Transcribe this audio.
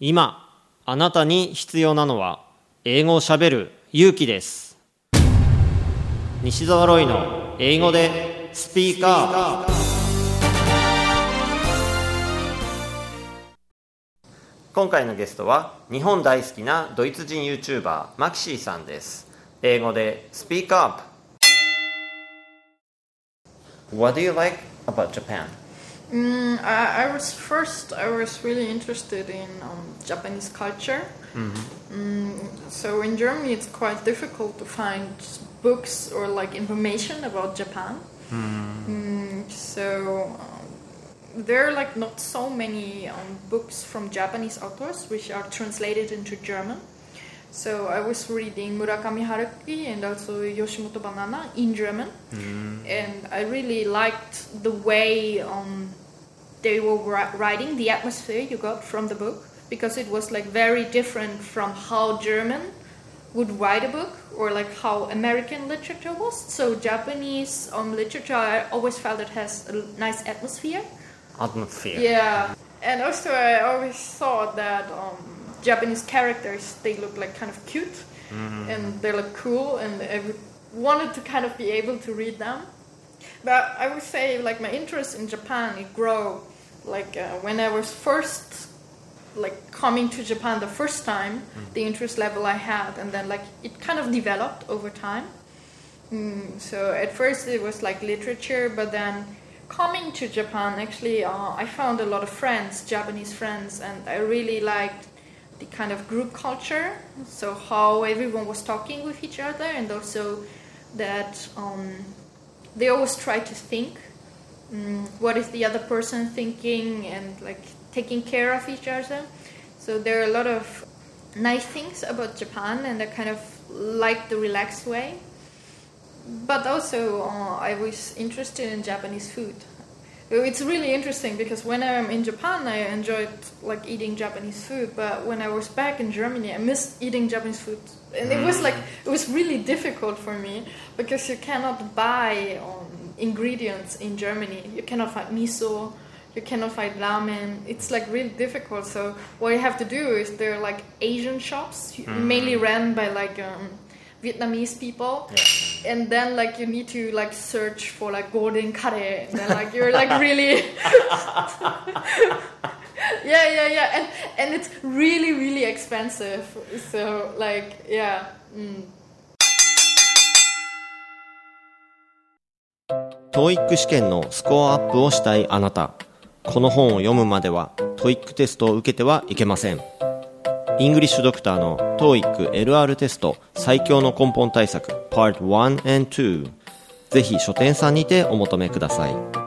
今あなたに必要なのは英語をしゃべる勇気です。西澤ロイの英語でスピーカー。今回のゲストは日本大好きなドイツ人 YouTuber マキシーさんです。英語でスピーカー What do you like about Japan? Mm, I, I was first. I was really interested in um, Japanese culture. Mm, so in Germany, it's quite difficult to find books or like information about Japan. Mm, so um, there are like not so many um, books from Japanese authors which are translated into German. So I was reading Murakami Haruki and also Yoshimoto Banana in German, and I really liked the way um, they were writing, the atmosphere you got from the book, because it was like very different from how German would write a book or like how American literature was. So Japanese um, literature, I always felt it has a nice atmosphere. Atmosphere Yeah, and also I always thought that um, Japanese characters they look like kind of cute and they look cool, and I wanted to kind of be able to read them. But I would say like my interest in Japan it grew like uh, when I was first like coming to Japan the first time, the interest level I had, and then like it kind of developed over time. Mm, so at first it was like literature, but then coming to Japan, actually, uh, I found a lot of friends, Japanese friends, and I really liked the kind of group culture. So how everyone was talking with each other, and also that um, they always try to think mm, what is the other person thinking, and like taking care of each other. So there are a lot of nice things about Japan, and I kind of like the relaxed way but also uh, I was interested in Japanese food. It's really interesting because when I'm in Japan, I enjoyed like eating Japanese food, but when I was back in Germany, I missed eating Japanese food, and it was like it was really difficult for me because you cannot buy um, ingredients in Germany. You cannot find miso. You cannot find ramen. It's like really difficult. So what you have to do is there are like Asian shops, mainly ran by like um, Vietnamese people and then like you need to like search for like golden curry and then like you're like really yeah yeah yeah and and it's really really expensive so like yeah mm. TOEIC 試験のスコアアップをしたいあなたこの本を読むまでは TOEIC テストを受けてはいけませんイングリッシュドクターの TOEIC LR テスト最強の根本対策 Part 1 and 2ぜひ書店さんにてお求めください。